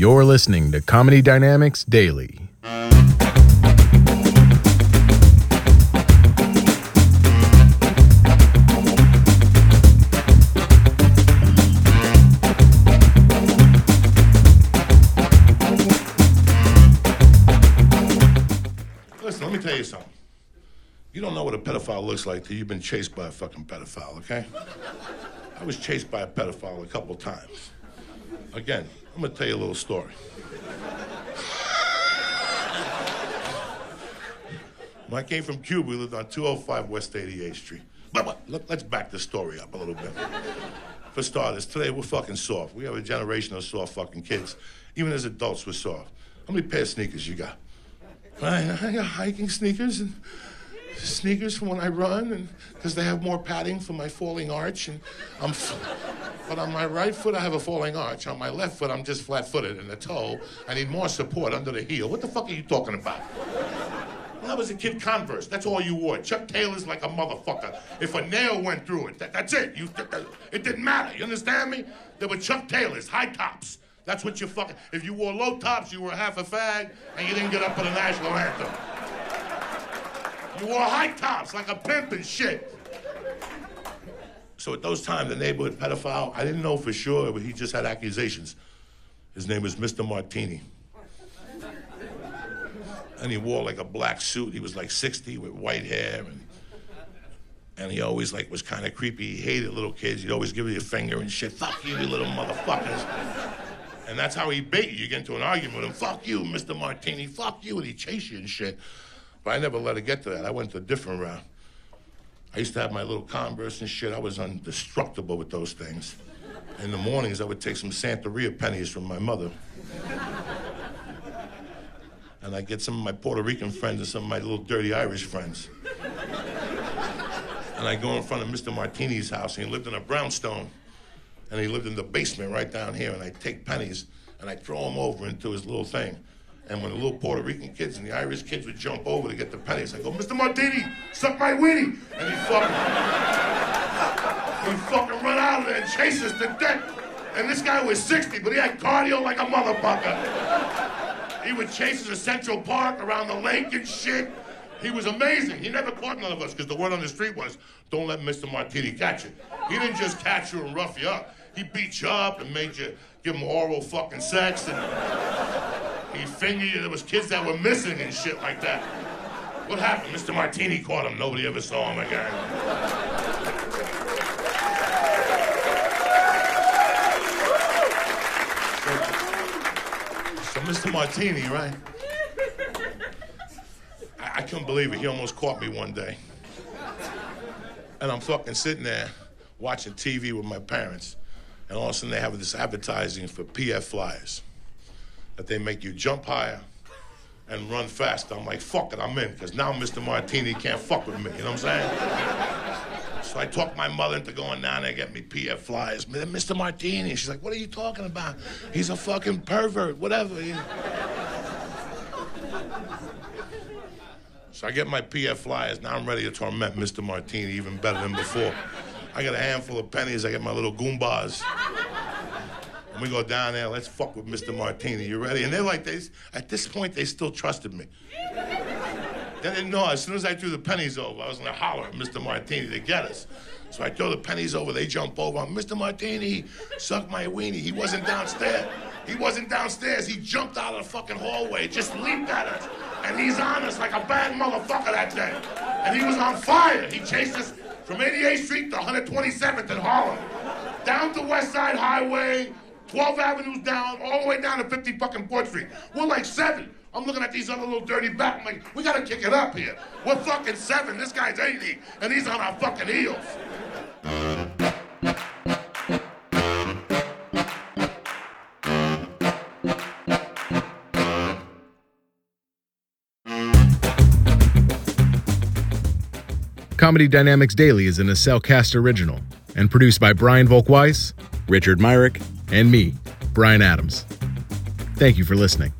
You're listening to Comedy Dynamics Daily. Listen, let me tell you something. You don't know what a pedophile looks like till you've been chased by a fucking pedophile, okay? I was chased by a pedophile a couple times. Again, I'm gonna tell you a little story. When I came from Cuba, we lived on 205 West 88th Street. But, but look, let's back the story up a little bit. For starters, today we're fucking soft. We have a generation of soft fucking kids. Even as adults, we're soft. How many pair of sneakers you got? I got hiking sneakers and sneakers for when I run, and because they have more padding for my falling arch. And I'm, but on my right foot I have a falling arch. On my left foot I'm just flat-footed, and the toe I need more support under the heel. What the fuck are you talking about? When I was a kid, Converse. That's all you wore. Chuck Taylor's like a motherfucker. If a nail went through it, that, that's it. You, that- it didn't matter. You understand me? There were Chuck Taylors, high tops. That's what you fucking. If you wore low tops, you were half a fag, and you didn't get up for the national anthem. Wore high tops like a pimp and shit. So at those times, the neighborhood pedophile, I didn't know for sure, but he just had accusations. His name was Mr. Martini. And he wore like a black suit. He was like 60 with white hair and and he always like was kind of creepy. He hated little kids. He'd always give you a finger and shit. Fuck you, you little motherfuckers. And that's how he bait you. You get into an argument with him. Fuck you, Mr. Martini. Fuck you. And he chase you and shit. But I never let it get to that. I went a different route. I used to have my little Converse and shit. I was indestructible with those things. In the mornings, I would take some Santeria pennies from my mother. And I'd get some of my Puerto Rican friends and some of my little dirty Irish friends. And I'd go in front of Mr. Martini's house, and he lived in a brownstone. And he lived in the basement right down here. And I'd take pennies and I'd throw them over into his little thing. And when the little Puerto Rican kids and the Irish kids would jump over to get the pennies, I'd go, Mr. Martini, suck my weenie. And he'd fucking, he'd fucking run out of there and chase us to death. And this guy was 60, but he had cardio like a motherfucker. He would chase us to Central Park around the lake and shit. He was amazing. He never caught none of us because the word on the street was, don't let Mr. Martini catch you. He didn't just catch you and rough you up. He beat you up and made you give him oral fucking sex and he fingered you. There was kids that were missing and shit like that. What happened? Mr. Martini caught him. Nobody ever saw him again. So, Mr. Martini, right? I, I couldn't believe it. He almost caught me one day. And I'm fucking sitting there watching TV with my parents. And all of a sudden they have this advertising for PF Flyers. That they make you jump higher and run faster. I'm like, fuck it, I'm in. Because now Mr. Martini can't fuck with me. You know what I'm saying? So I talked my mother into going down there and get me PF Flyers. Mr. Martini. She's like, what are you talking about? He's a fucking pervert, whatever. you know. So I get my PF Flyers. Now I'm ready to torment Mr. Martini even better than before. I got a handful of pennies. I get my little Goombas. And we go down there. Let's fuck with Mr. Martini. You ready? And they're like, they, at this point, they still trusted me. They didn't know. As soon as I threw the pennies over, I was to holler at Mr. Martini to get us. So I throw the pennies over. They jump over. Mr. Martini, suck my weenie. He wasn't downstairs. He wasn't downstairs. He jumped out of the fucking hallway, just leaped at us. And he's on us like a bad motherfucker that day. And he was on fire. He chased us from 88th Street to 127th in Harlem, down to West Side Highway, 12 avenues down, all the way down to 50 fucking Port Street. We're like seven. I'm looking at these other little dirty back. I'm like, we gotta kick it up here. We're fucking seven. This guy's 80, and he's on our fucking heels. Comedy Dynamics Daily is an Accelcast original and produced by Brian Volkweiss, Richard Myrick, and me, Brian Adams. Thank you for listening.